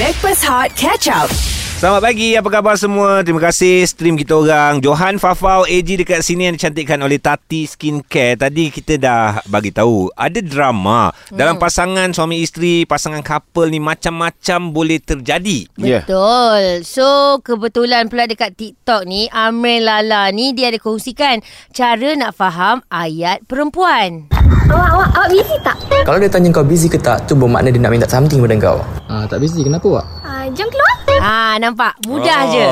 Backpass Hot Catch Up. Selamat pagi, apa khabar semua? Terima kasih stream kita orang. Johan Fafau AG dekat sini yang dicantikkan oleh Tati Skincare. Tadi kita dah bagi tahu ada drama hmm. dalam pasangan suami isteri, pasangan couple ni macam-macam boleh terjadi. Ya. Betul. So, kebetulan pula dekat TikTok ni, Amir Lala ni dia ada kongsikan cara nak faham ayat perempuan. Awak, awak, awak busy tak? Kalau dia tanya kau busy ke tak, tu bermakna dia nak minta something pada kau. Ah, tak busy. Kenapa, Wak? Uh, jom keluar. Ha, nampak? Mudah Oh. je.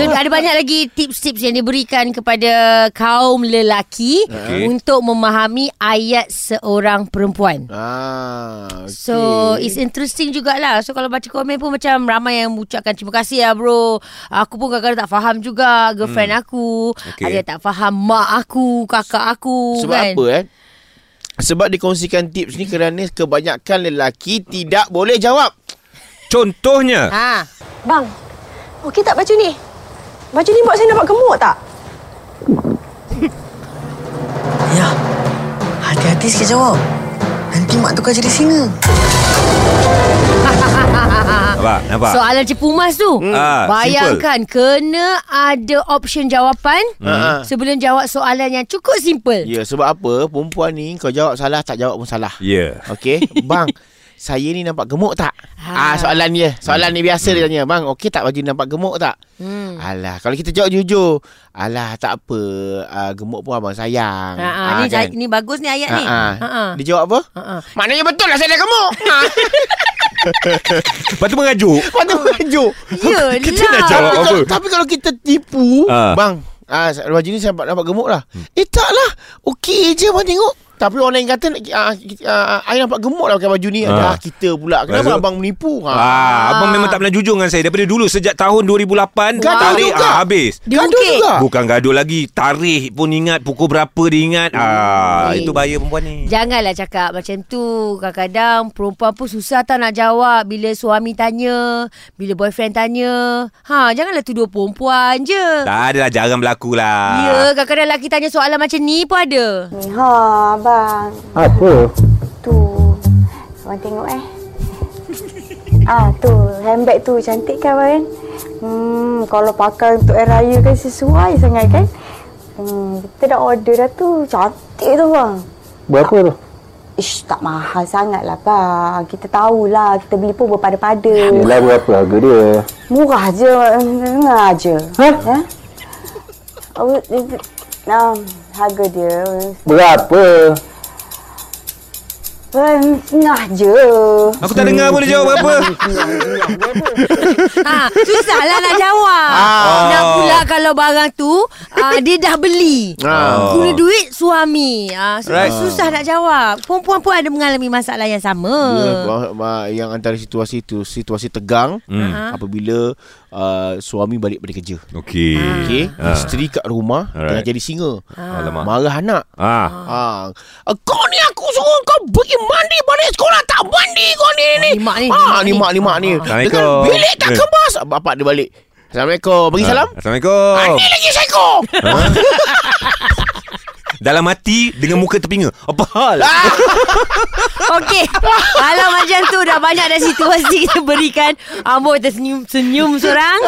So, ada banyak lagi tips-tips yang diberikan kepada kaum lelaki Okey. untuk memahami ayat seorang perempuan. Ah, okay. So it's interesting jugalah So kalau baca komen pun Macam ramai yang ucapkan Terima kasih lah bro Aku pun kadang-kadang tak faham juga Girlfriend hmm. aku Okey. Ada yang tak faham Mak aku Kakak aku Sebab kan apa eh? Sebab dikongsikan tips ni kerana kebanyakan lelaki tidak boleh jawab. Contohnya, Ha. Bang, okey tak baju ni? Baju ni buat saya nampak gemuk tak? Ya. Hati-hati sikit jawab. Nanti mak tukar jadi singa. Nampak? Nampak? Soalan cepu mas tu Ah, Bayangkan Kena ada option jawapan Hmm. Sebelum jawab soalan yang cukup simple Ya, sebab apa? Perempuan ni kau jawab salah, tak jawab pun salah. Ya. Okey, bang. Saya ni nampak gemuk tak? Ha. Ah, soalan dia. Soalan ni biasa dia tanya. Bang, okey tak baju ni nampak gemuk tak? Hmm. Alah, kalau kita jawab jujur. Alah, tak apa. Uh, gemuk pun abang sayang. Ha, ha, Ah, ni, kan? ni bagus ni ayat ni. Ha, ha. Ha, ha. Dia jawab apa? Ha, ha. Maknanya betul lah saya dah gemuk. Lepas tu mengajuk. Patut mengajuk. Yelah. Kita nak jawab tapi, apa? kalau, tapi kalau kita tipu, Ah. bang, ah, baju ni saya nampak, nampak gemuk lah. Eh tak lah. Okey je bang tengok. Tapi orang lain kata, ah, ah, I nampak gemuk lah pakai baju ni. Ah. Ah. kita pula. Kenapa tu? abang menipu? Ha. Ah, abang memang tak pernah jujur dengan saya daripada dulu sejak tahun 2008 Gaduh tarikh juga. ah, habis. Dia Gaduh ungkit. juga. Bukan gaduh lagi, tarikh pun ingat, pukul berapa dia ingat. Ah, Eh. itu bahaya perempuan ni. Janganlah cakap macam tu. Kadang-kadang perempuan pun susah tak nak jawab bila suami tanya, bila boyfriend tanya. Ha, janganlah tuduh perempuan je. Tak adalah jarang berlaku lah. Ya, kadang-kadang lelaki tanya soalan macam ni pun ada. Ha, bang. Apa? Tu. Abang tengok eh. Ah, tu. Handbag tu cantik kan, abang? Hmm, kalau pakai untuk air raya kan sesuai sangat kan? Hmm, kita dah order dah tu. Cantik tu, bang. Berapa tu? Ish, tak mahal sangat lah, bang. Kita tahulah. Kita beli pun berpada-pada. Yelah berapa harga dia? Murah je. Tengah je. Ha? Ha? Oh, nah, harga dia Berapa? Eh, tengah je. Aku tak dengar pun dia jawab apa. Ha, susahlah nak jawab. Ah. Nak pula kalau barang tu uh, dia dah beli. Ah. Guna duit suami. Uh, so, Right. Susah nak jawab. Perempuan pun ada mengalami masalah yang sama. Ya, bah- bah- yang antara situasi tu situasi tegang Hmm. Apabila uh, suami balik dari kerja. Okey. Okey, Ah. isteri kat rumah Alright. tengah jadi singa. Alamak. Marah anak. Ah. Ah, kau ni aku suruh kau pergi mandi balik sekolah tak mandi kau ni ni. Ni mak ni, Ah, ni mak ni mak ni. Assalamualaikum. Dengan bilik tak Eh. kemas. Bapak dia balik. Assalamualaikum. Bagi salam. Assalamualaikum. Ah, ni lagi psycho. Dalam hati dengan muka terpinga. Apa hal? Okey. Kalau macam tu dah banyak dah situasi kita berikan. Amboi tersenyum-senyum seorang.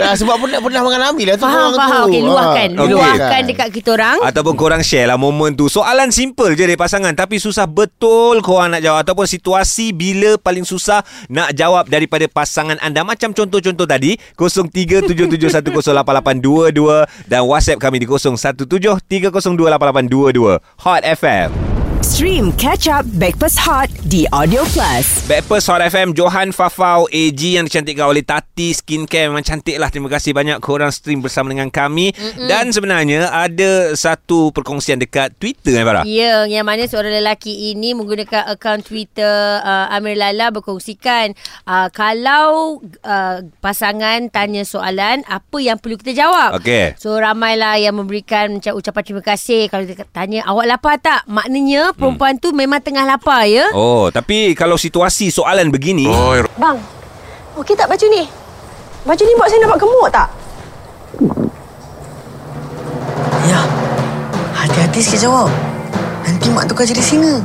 Ah, sebab pernah pernah mengalami lah tu Faham, orang faham. tu. Okey, luahkan. Ah, Okey. Luahkan dekat kita orang. Ataupun korang share lah momen tu Soalan simple je dari pasangan Tapi susah betul korang nak jawab Ataupun situasi bila paling susah Nak jawab daripada pasangan anda Macam contoh-contoh tadi 0377108822 Dan WhatsApp kami di 0173028822 Hot FM Stream Catch Up Backpass Hot di Audio Plus. Backpast Hot FM Johan Fafau AG yang dicantikkan oleh Tati Skincare Memang cantik lah Terima kasih banyak korang stream bersama dengan kami Mm-mm. Dan sebenarnya ada satu perkongsian dekat Twitter eh Farah Ya, yang mana seorang lelaki ini menggunakan akaun Twitter uh, Amir Lala berkongsikan uh, kalau uh, pasangan tanya soalan, apa yang perlu kita jawab. Okey. So ramailah yang memberikan macam ucapan terima kasih kalau dia tanya awak lapar tak? Maknanya perempuan tu memang tengah lapar ya. Oh, tapi kalau situasi soalan begini, oh. Bang, okey tak baju ni? Baju ni buat saya nampak gemuk tak? Ya. Hati-hati sikit jawab. Nanti mak tukar jadi singa.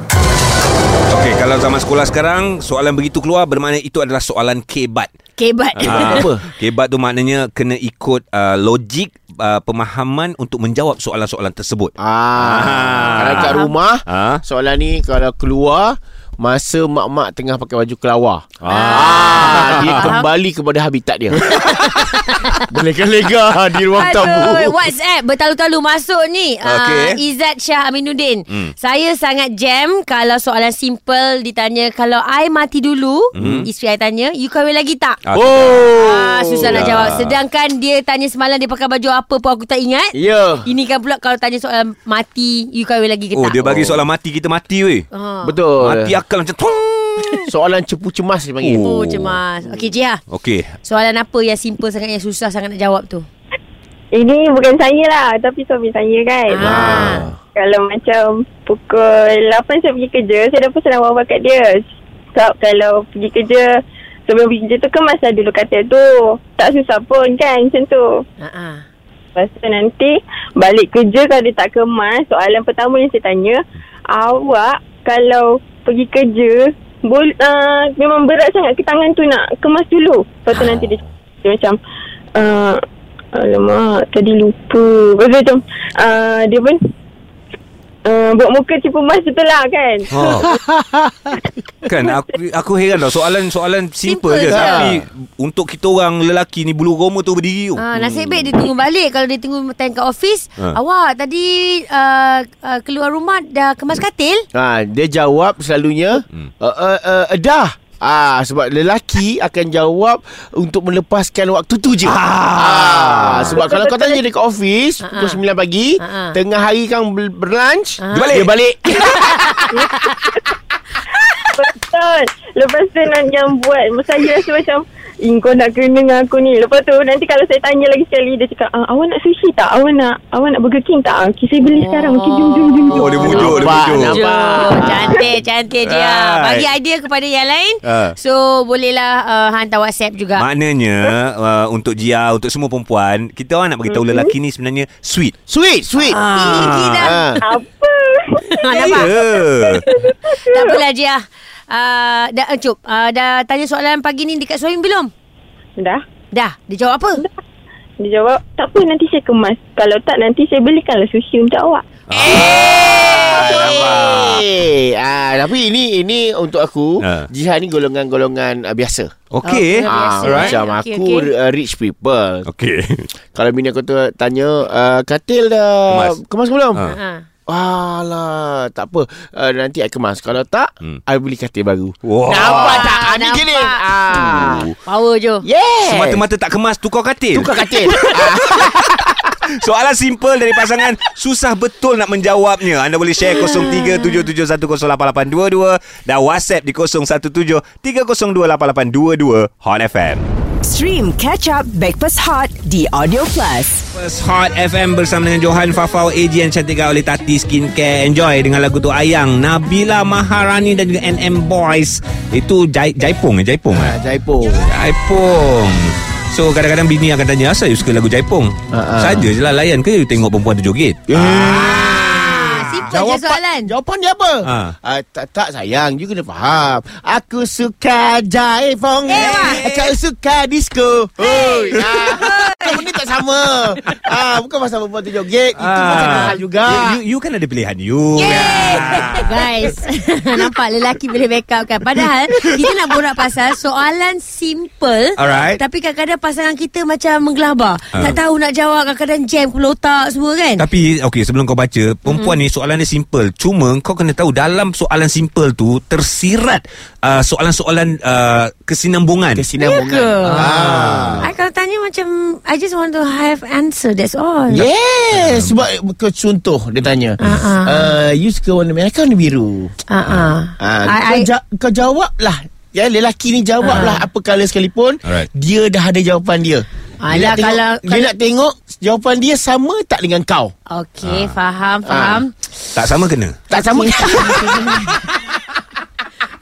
Okey, kalau zaman sekolah sekarang soalan begitu keluar bermakna itu adalah soalan kebat. Kebat. Ah, Apa? Kebat tu maknanya kena ikut uh, logik uh, pemahaman untuk menjawab soalan-soalan tersebut. Ah, Ah. kalau kat rumah, Ah. soalan ni kalau keluar masa mak-mak tengah pakai baju kelawar. Ah. Ah, dia kembali kepada habitat dia. Berlega-lega di ruang tamu. WhatsApp bertalu-talu masuk ni. Okey. Uh, Izzat Shah Aminuddin. Hmm. Saya sangat jam kalau soalan simple ditanya kalau I mati dulu, Hmm. isteri I tanya, you kahwin lagi tak? Ah, Oh. Ah, susah nak ya. jawab. Sedangkan dia tanya semalam dia pakai baju apa pun aku tak ingat. Ya. Ini kan pula kalau tanya soalan mati, you kahwin lagi ke Oh, tak? dia bagi soalan mati kita mati weh. Ah. Betul. Mati akal macam tung. Soalan cepu cemas dia panggil. Oh, cemas. Okey, Jia. Okey. Soalan apa yang simple sangat, yang susah sangat nak jawab tu? Ini bukan saya lah Tapi suami saya kan Ah. Kalau macam Pukul 8 saya pergi kerja Saya dah pesan awal-awal kat dia Sebab kalau pergi kerja Sebelum pergi kerja tu kemas lah dulu katil tu Tak susah pun kan macam tu Ha ah. Lepas tu nanti Balik kerja kalau dia tak kemas Soalan pertama yang saya tanya Awak Kalau pergi kerja bol, uh, Memang berat sangat. Ke tangan tu nak kemas dulu. Lepas tu nanti dia, dia macam uh, Alamak Tadi lupa. Lepas tu macam uh, Dia pun uh, Buat muka cipu mas betul lah kan Oh. kan aku aku heran tau soalan-soalan simple, Simple je je. tapi untuk kita orang lelaki ni bulu roma tu berdiri tu. Ah, nasib baik dia tunggu balik Kalau dia tunggu time kat office Ha. Awak tadi uh, uh, Keluar rumah Dah kemas katil Ha, dia jawab selalunya Hmm. uh, uh, uh, dah. Ah sebab lelaki akan jawab untuk melepaskan waktu tu je. Ah, sebab kalau kau tanya dia kat office Ah, pukul ah. 9 pagi, Ah, ah. tengah hari kang ber- berlunch, Ah. dia balik. Dia balik. Betul Lepas tu nak yang buat Saya rasa macam Eh, kau nak kena dengan aku ni Lepas tu nanti kalau saya tanya lagi sekali Dia cakap ah, Awak nak sushi tak? Awak nak Awak nak Burger King tak? Okay saya beli sekarang Okay jom jom jom, jom. Oh, dia mujuk, dia mujuk. nampak. Oh, cantik, cantik dia. Right. Bagi idea kepada yang lain. Ah. So, bolehlah uh, hantar WhatsApp juga. Maknanya uh, untuk Jia, untuk semua perempuan, kita orang nak bagi tahu lelaki ni sebenarnya sweet. Sweet, sweet. Ah. Gila. Ah. Apa? Ha, nampak? Ya. Tak apalah, Jia. Uh, dah, uh, Cup, uh, dah tanya soalan pagi ni dekat suami belum? Dah Dah. Dia jawab apa? Dia jawab Tak apa nanti saya kemas Kalau tak nanti saya belikanlah sushi untuk awak Ah, nampak. Eh, ah, tapi ini ini untuk aku, Ah. jihad ni golongan-golongan uh, biasa. Okey. Oh, Ah, macam Okey, aku okey. uh, rich people. Okey. Kalau bini aku tu tanya uh, katil dah Kemas. kemas, belum? Ah. Ha. Alah, tak apa. Uh, nanti I kemas. Kalau tak, Hmm. hmm. I beli katil baru. Wah. Nampak tak? Ah, ni nampak. jenis. Ah. Power je. Yeah. Semata-mata tak kemas tukar katil. Tukar katil. ah. Soalan simple dari pasangan Susah betul nak menjawabnya Anda boleh share 0377108822 Dan WhatsApp di 0173028822 Hot FM Stream Catch Up Backpass Hot di Audio Plus. First Hot FM bersama dengan Johan Fafau AG yang cantikkan oleh Tati Skincare. Enjoy dengan lagu tu Ayang Nabila Maharani dan juga NM Boys. Itu Jai, Jaipong eh? Jaipong eh? Ah, Jaipong. Jaipong. So kadang-kadang bini akan tanya Asal you suka lagu Jaipong? Ha, ha. Saja je lah layan ke you tengok perempuan tu joget? Ah, simple je soalan. Jawapan dia apa? Ha. Ah, tak, tak sayang, you kena faham. Aku suka jaipong. Eh, Wak. Kau suka disco. Oi. Ah. Kamu ni tak sama. Ah, bukan pasal perempuan tu joget. Itu Ah. macam hal juga. you, you, you kan ada pilihan you Yeah. Guys Nampak lelaki boleh backup kan Padahal Kita nak borak pasal Soalan simple Alright. Tapi kadang-kadang pasangan kita Macam menggelabah Ah. Tak tahu nak jawab Kadang-kadang jam Kepala otak semua kan Tapi okay sebelum kau baca Perempuan ni soalan dia simple Cuma kau kena tahu Dalam soalan simple tu Tersirat uh, Soalan-soalan uh, Kesinambungan Kesinambungan. Ya ke? Ah. I kalau tanya macam I just want to have answer That's all Yes Sebab ke contoh Dia tanya Ah, ah. uh, You suka warna merah Kan warna biru uh -uh. Ah, I, kau, I, ja- kau jawab lah Ya, lelaki ni jawab lah apa colour sekalipun. Alright. Dia dah ada jawapan dia. Alah, dia, nak tengok, kalau- dia kalau- nak tengok jawapan dia sama tak dengan kau. Okay faham Faham Tak sama kena Tak sama.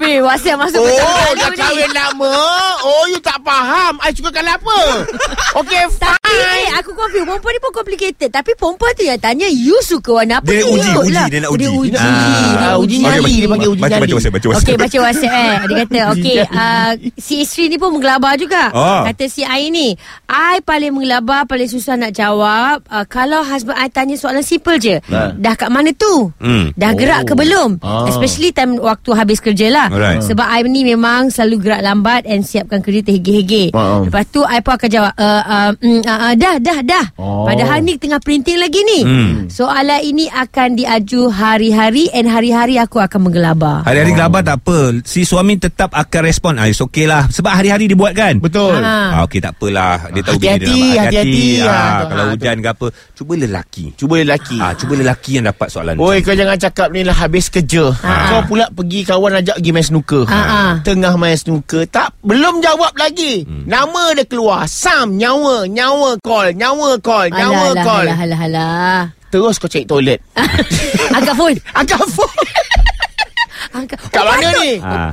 Weh, WhatsApp masuk Oh, dah kahwin lama. Oh, you tak faham. I suka kalau apa? Okay, Tapi fine. eh, aku confuse Perempuan ni pun complicated Tapi perempuan tu yang tanya You suka warna apa Dia You uji, uji, lah. dia nak Dia uji. uji Ah. Dia Ah, uji uji nyali. Dia panggil uji baca, nyali. baca WhatsApp, baca WhatsApp. Okey baca WhatsApp eh. Dia kata okey uh, si isteri ni pun menggelabah juga. Oh. Kata si I ni, I paling menggelabah, paling susah nak jawab uh, kalau husband I tanya soalan simple je. Dah kat mana tu? Hmm. Dah gerak ke belum? Ah. Especially time waktu habis kerja lah. Alright. Sebab I ni memang selalu gerak lambat and siapkan kerja terhege-hege. Ah. Lepas tu I pun akan jawab, uh, uh, mm, uh, uh, dah, dah, dah. Oh. Padahal ni tengah printing lagi ni. Hmm. Soalan ini akan diaju hari-hari and hari-hari aku akan menggelabah. Hari-hari gelabah tak apa. Si suami tetap akan respon. Ah, it's okay lah. Sebab hari-hari dia buat kan. Betul. Ah. Ah, okey tak apalah. Dia tahu bini dia Hati-hati, hati-hati. Ah, Ah, tu. kalau Ah, hujan ke apa, cuba lelaki. Cuba lelaki. Ah, cuba lelaki yang dapat soalan. Oi, kau jangan cakap ni lah habis kerja. Ah. Kau pula pergi kawan ajak pergi main snooker. Ah. Tengah main snooker, tak belum jawab lagi. Hmm. Nama dia keluar. Sam, nyawa, nyawa call, nyawa call, nyawa Alah, call. alah, alah, alah. Terus kau cek toilet. Angkat phone. Angkat phone. Angkat. Kat mana ni? Ah.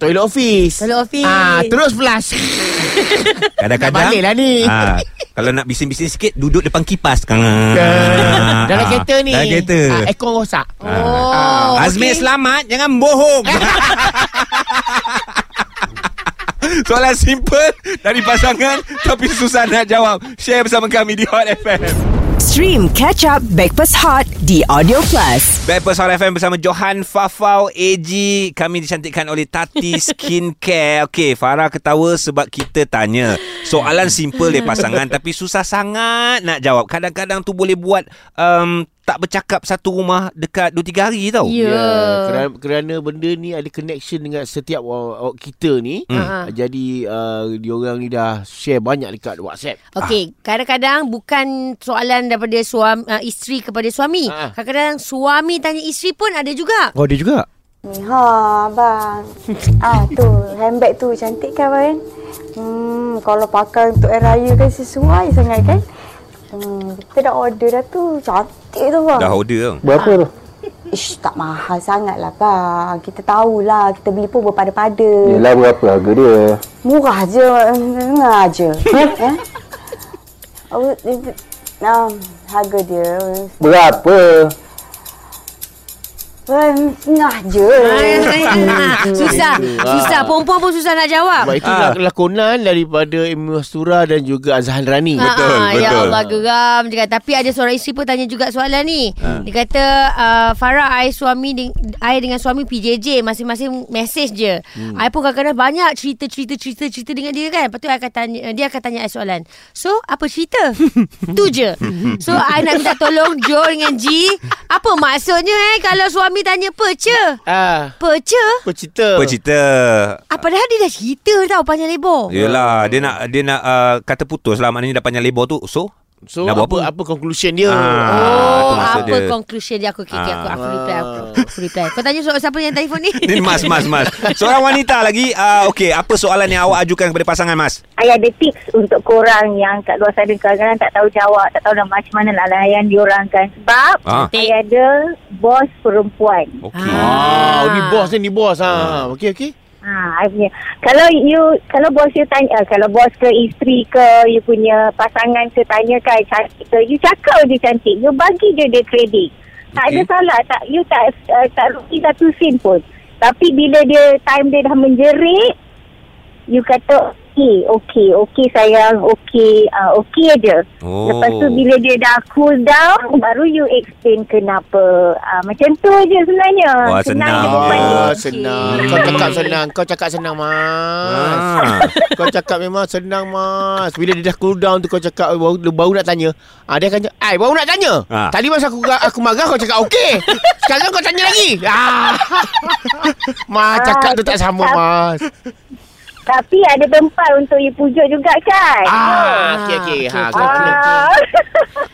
Toilet office. Toilet office. Ah, terus flash. kadang-kadang Nak balik lah ni. Ah, kalau nak bising-bising sikit duduk depan kipas. Ah, Dalam kereta ni. Dalam kereta. Ah, aircon rosak. Oh, Azmi okey. selamat Jangan bohong Soalan simple Dari pasangan Tapi susah nak jawab Share bersama kami di Hot FM Stream Catch Up Backpass Hot di Audio Plus. Backpast Hot FM bersama Johan Fafau AG Kami dicantikkan oleh Tati Skincare. Okey Farah ketawa sebab kita tanya. Soalan simple dari pasangan Tapi susah sangat nak jawab. Kadang-kadang tu boleh buat um, Tak bercakap satu rumah Dekat 2-3 hari tau Ya. kerana, kerana benda ni ada connection dengan setiap orang, orang kita ni. Hmm. Jadi uh, diorang ni dah share banyak dekat WhatsApp. Okey, kadang-kadang bukan soalan daripada suami uh, isteri kepada suami. Ah. Kadang-kadang suami tanya isteri pun ada juga. Oh dia juga? Ha bang. ah tu handbag tu cantik kan abang? Hmm kalau pakai untuk air raya kan sesuai sangat kan? Hmm kita dah order dah tu. Cantik tu bang. Dah order tau Berapa tu? Ish tak mahal sangat lah bang. Kita tahulah kita beli pun berpada-pada. Yelah berapa harga dia? Murah je, tengah je. eh? Oh, nah, harga dia Berapa? Um, setengah je. Ah, susah. Susah. Perempuan pun susah nak jawab. Sebab itu Ah. ah. lakonan daripada Amy Mastura dan juga Azhan Rani. Ah, Betul, ah, Ya betul. Allah geram juga. Tapi ada seorang isteri pun tanya juga soalan ni. Ah. Dia kata uh, Farah I suami deng- I dengan suami PJJ masing-masing message je. Hmm. I pun kadang-kadang banyak cerita-cerita cerita cerita dengan dia kan. Lepas tu I akan tanya dia akan tanya I soalan. So apa cerita? tu je. So I nak minta tolong Jo dengan G. Apa maksudnya eh kalau suami tanya pece? Ah, cerita? Apa cerita Ah, padahal dia dah cerita tau panjang lebar. Yelah Dia nak Dia nak uh, Kata putus lah Maknanya dah panjang lebar tu So So Nak buat apa, apa conclusion dia? Ah. Oh, maksud apa dia. conclusion dia aku okay, okay, aku aku reply aku, Ah. aku reply. Kau tanya soal siapa yang telefon ni? Ni mas mas mas Seorang wanita lagi uh, Okey Apa soalan yang awak ajukan Kepada pasangan mas I ada tips untuk korang yang kat luar sana kadang-kadang tak tahu jawab, tak tahu dah macam mana nak layan diorang kan. Sebab Ah. I ada bos perempuan. Okey Ah, ni bos ni, ni bos. Ah. Okey, okey. Ha, I punya. Kalau you kalau bos you tanya, uh, kalau bos ke isteri ke, you punya pasangan ke tanya kan cantik ke, you cakap dia cantik. You bagi dia dia kredit. Tak ada salah. Tak you tak uh, tak rugi satu sen pun. Tapi bila dia time dia dah menjerit, you kata okey, okey, okey sayang, okey, uh, okey aja. Oh. Lepas tu bila dia dah cool down, baru you explain kenapa. Uh, macam tu je sebenarnya. Wah, senang. jawapan dia. Ah, Okey. senang. Kau cakap senang. Kau cakap senang, Mas. Ah. Kau cakap memang senang, Mas. Bila dia dah cool down tu kau cakap baru, baru nak tanya. Ah, dia akan cakap, "Ai, baru nak tanya." Ah. Tadi masa aku aku marah kau cakap okey. Sekarang kau tanya lagi. Ah. Mas cakap tu tak sama, Mas. Tapi ada tempat untuk you pujuk juga kan? Ah, okey okey. Ha, kena.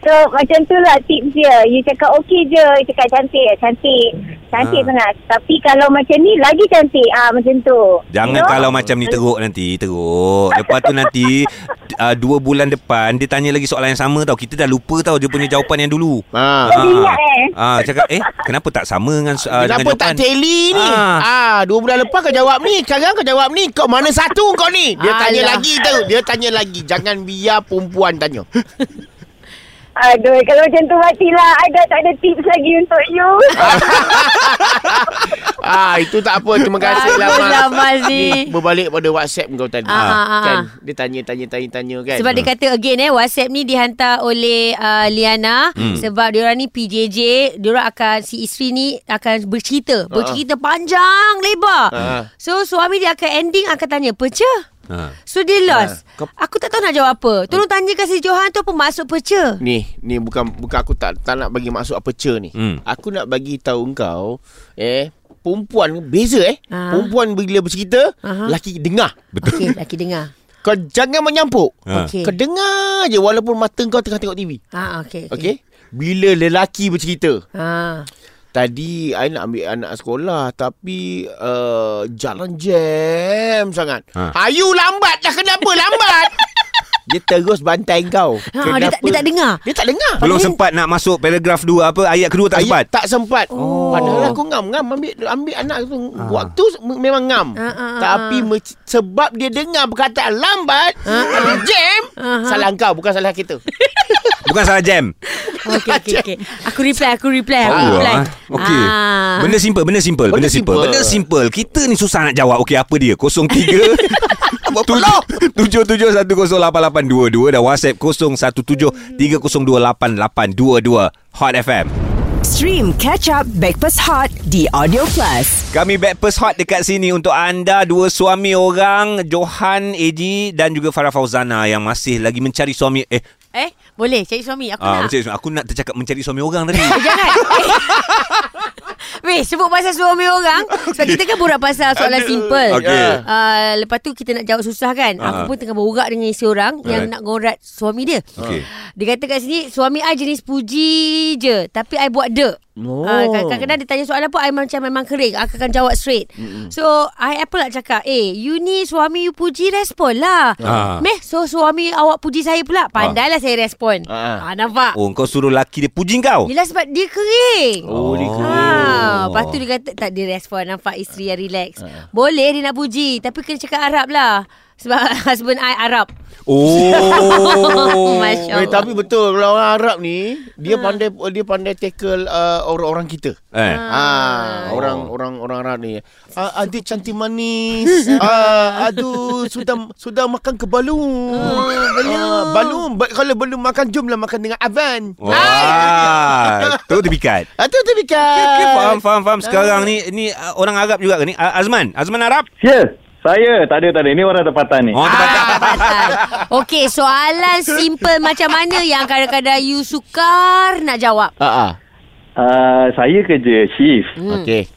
So macam tu lah tips dia You cakap okey je You cakap cantik Cantik Cantik Ah. sangat. Tapi kalau macam ni lagi cantik. Ah macam tu. Jangan You know? kalau macam ni teruk nanti Teruk Lepas tu nanti uh, Dua bulan depan Dia tanya lagi soalan yang sama tau Kita dah lupa tau Dia punya jawapan yang dulu Ha. Dia ingat eh? Ah, cakap eh kenapa tak sama dengan uh, Kenapa dengan tak teli ni? Ah. Ah. dua bulan lepas kau jawab ni. Sekarang kau jawab ni. Kau mana satu kau ni? Dia tanya Alah. lagi tu. Dia tanya lagi. Jangan biar perempuan tanya. Aduh, kalau macam tu matilah. I dah tak ada tips lagi untuk you. ah, itu tak apa. Terima kasih lah, lah, Mas. Ni. Berbalik pada WhatsApp kau tadi. Ah, ah, ah. Kan? Dia tanya, tanya, tanya, tanya kan? Sebab dia kata again eh WhatsApp ni dihantar oleh uh, Liana hmm. sebab dia orang ni PJJ, dia orang akan si isteri ni akan bercerita, bercerita panjang lebar. Ha. So suami dia akan ending akan tanya, "Peca?" Ha. So dia lost. kau- Aku tak tahu nak jawab apa. Tolong tanyakan si Johan tu apa maksud peca. Ni, ni bukan bukan aku tak tak nak bagi maksud apa cer ni. Hmm. Aku nak bagi tahu engkau eh perempuan beza eh. Ah. Perempuan bila bercerita, Aha. laki dengar. Okey, laki dengar. Kau jangan menyampuk. Ha. Okey. Kau dengar je walaupun mata kau tengah tengok TV. Ha okey. Okey? Bila lelaki bercerita, Ha. Tadi I nak ambil anak sekolah Tapi uh, Jalan jam sangat. Ha. ha. Ayu lambat dah Kenapa lambat? Dia terus bantai kau. Ha, dia tak- dia tak dengar? Dia tak dengar. Belum sempat nak masuk paragraf dua apa ayat kedua tak sempat. Ayat tak sempat. Oh. Padahal aku ngam Ngam ambil, ambil anak tu. Waktu se- memang ngam. Ah, ah, ah, Tapi me- sebab dia dengar perkataan lambat Jam Salah kau Bukan salah kita Bukan salah jam. Okey okey okey. Aku reply, aku reply, aku reply. ah. Okey. Ah. Benda simple, benda simple, benda Benda simple. simple. Benda simple. Kita ni susah nak jawab. Okey, apa dia? 03 77108822 dan WhatsApp 0173028822 Hot FM. Stream Catch Up Backpass Hot di Audio Plus. Kami Backpast Hot dekat sini untuk anda dua suami orang Johan AG dan juga Farah Fauzana yang masih lagi mencari suami eh Eh, boleh cari suami. Aku ah, nak. mencari suami. aku nak tercakap mencari suami orang tadi. Jangan. Weh, sebut pasal suami orang. Sebab kita kan borak pasal soalan Aduh. simple. Okey. Uh, lepas tu kita nak jawab susah kan. Ah. Aku pun tengah berurak dengan isi orang yang Alright. nak ngorat suami dia. Okey. Dia kata kat sini, suami I jenis puji je. Tapi I buat dek. Oh. Uh, kadang-kadang dia tanya soalan pun I macam memang kering Aku akan jawab straight mm-hmm. So I apa nak cakap Eh you ni suami you puji Respon lah Ah. Meh so suami awak puji saya pula Pandailah saya respon Ah. ah, Nampak Oh, kau suruh laki dia puji kau. Yelah sebab dia kering Oh, dia Ha, lepas tu dia kata tak dia respon nampak isteri yang relax. Boleh dia nak puji tapi kena cakap Arab lah. Sebab husband I Arab. Oh. Masya Eh, tapi betul kalau orang Arab ni dia pandai dia pandai tackle uh, orang-orang kita. Eh. Ah, orang orang orang Arab ni. Ah, adik cantik manis. ah, aduh sudah sudah makan ke balung. belum. Ah, balung Ba- kalau belum makan jomlah makan dengan Avan. Wah, tu terpikat. Ah, tu tu Bika. Okay, faham, faham, faham. Sekarang ni ni uh, orang Arab juga ke ni? Uh, Azman, Azman Arab? Ya, saya tak ada tak ada. Ini orang tempatan ni. Oh, tempat Ah, tempatan. Okey, soalan simple macam mana yang kadang-kadang you sukar nak jawab? Ah, ah. Uh, saya kerja shift. Hmm. Okey.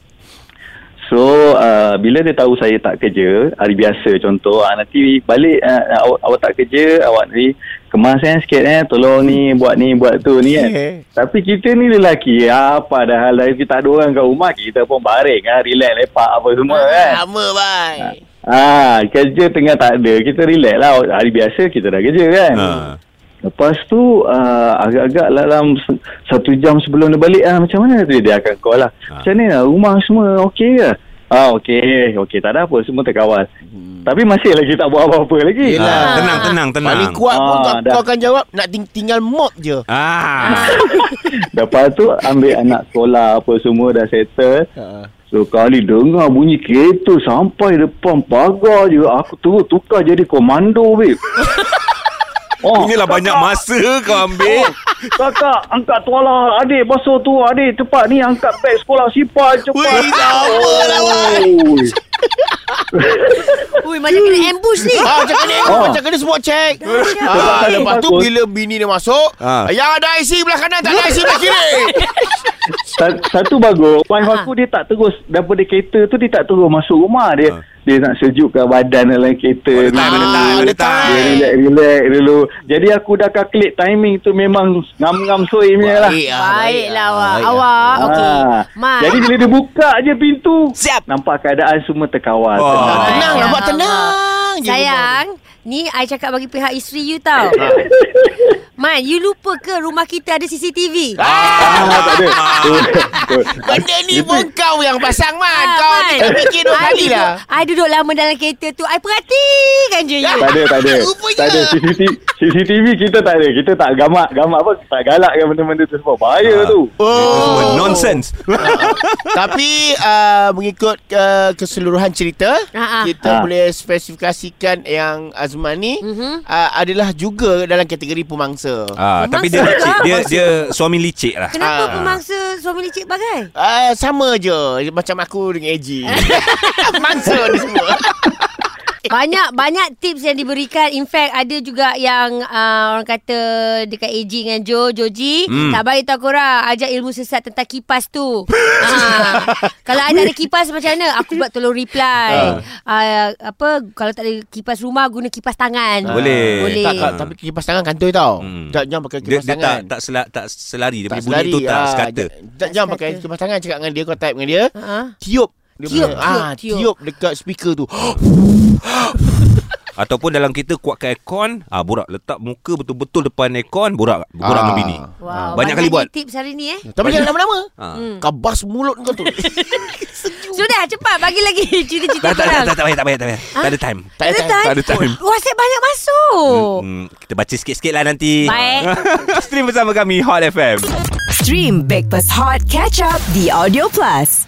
So uh, bila dia tahu saya tak kerja hari biasa contoh uh, nanti balik uh, awak, awak tak kerja awak ni kemas eh sikit eh tolong ni buat ni buat tu ni kan. Yeah. Tapi kita ni lelaki apa dah hal dah kita tak ada orang kat rumah kita pun baring ah relax lepak apa semua kan. Lama bye. Ah kerja tengah tak ada kita relax lah hari biasa kita dah kerja kan. Ha. Lepas tu uh, agak-agak dalam se- satu jam sebelum dia balik ah macam mana tu dia akan call lah. Ha. Macam ni lah rumah semua okey ke? Ah okey, okey tak ada apa semua terkawal. Hmm. Tapi masih lagi tak buat apa-apa lagi. Yelah. Ah, tenang, tenang, tenang. Paling kuat pun Ah, kau, dah. kau akan jawab nak ting- tinggal mop je. Ah. Lepas tu ambil anak sekolah apa semua dah settle. Ha. So kali dengar bunyi kereta sampai depan pagar je aku terus tukar jadi komando weh. Oh, Inilah banyak masa kau ambil. Kakak, angkat tuala. Adik, basuh tu. Adik, cepat ni. Angkat beg sekolah. Simpan, cepat. Wih, lama lah, Oi. Ui, macam kena ambush ni. Ah, macam kena Oh. macam kena semua check. Ah, lepas tu bila bini dia masuk, Ah. yang ada IC belah kanan tak ada IC belah kiri. Sa- Satu bagus Wife Ha. aku dia tak terus Daripada kereta tu Dia tak terus masuk rumah Dia Ha. Dia nak sejukkan badan dalam kereta time, ada time, ada time. Dia relax relax dulu Jadi aku dah calculate timing tu Memang ngam-ngam soi punya lah Baik ah, Baiklah awak. Baik ah. Awak. Okey. Ah. Mat. Jadi bila dia buka je pintu Siap. Nampak keadaan semua terkawal Oh. tenang. Tenang lah, tenang Sayang, ni I cakap bagi pihak isteri you tau. Man, you lupa ke rumah kita ada CCTV? Ah, tak ada. Benda ni pun kau yang pasang man. Ah, Kau Man. ni tak fikir dua I kali lah. I duduk lama dalam kereta tu. I perhatikan je you. Tak ada, tak ada. Rupanya. Tak ada CCTV, CCTV kita tak ada. Kita tak gamak, gamak apa, tak galakkan benda-benda tu semua. Bahaya Ah. tu. Semua Oh. nonsense. Tapi uh, mengikut uh, keseluruhan cerita, Ha, ha. kita Ha. boleh spesifikasikan yang Azman ni Mhm. uh, adalah juga dalam kategori pemangsa. Ah, tapi dia Pemangsa licik. Dia dia suami licik lah. Kenapa Ah. pemangsa suami licik bagai? Uh, sama je macam aku dengan AG. Mangsa ni semua. Banyak banyak tips yang diberikan. In fact ada juga yang uh, orang kata dekat AG dengan Jo, Joji, Hmm. tak bagi tahu korang ajar ilmu sesat tentang kipas tu. ha. Kalau tak ada kipas macam mana? Aku buat tolong reply. Uh, apa kalau tak ada kipas rumah guna kipas tangan. Boleh. Boleh. Tak, tak, tapi kipas tangan kantoi tau. Hmm. Tak jangan pakai Dia, kipas dia tak tangan. tak sela, tak selari dia tak punya bunyi selari. tu tak sekata. tak- Jangan pakai kipas tangan cakap dengan dia kau type dengan dia. Ha? Tiup. Dia Tiup, punya, tiup, ah, tiup. tiup dekat speaker tu. Ataupun dalam kita kuatkan aircon, ah borak letak muka betul-betul depan aircon, borak borak Ah. dengan bini. Wow, Banyak kali buat. tips hari ni eh. Tapi jangan lama-lama. Ah. Hmm. Kau bas mulut kau tu. Sudah cepat bagi lagi cerita-cerita Tak, tak, tak, tak, tak payah, tak payah, tak payah. Tak ada time. Tak ada time. Tak ada time. WhatsApp banyak masuk. Hmm, kita baca sikit-sikit lah nanti. Baik. Stream bersama kami Hot FM. Stream Breakfast Hot Catch Up di Audio Plus.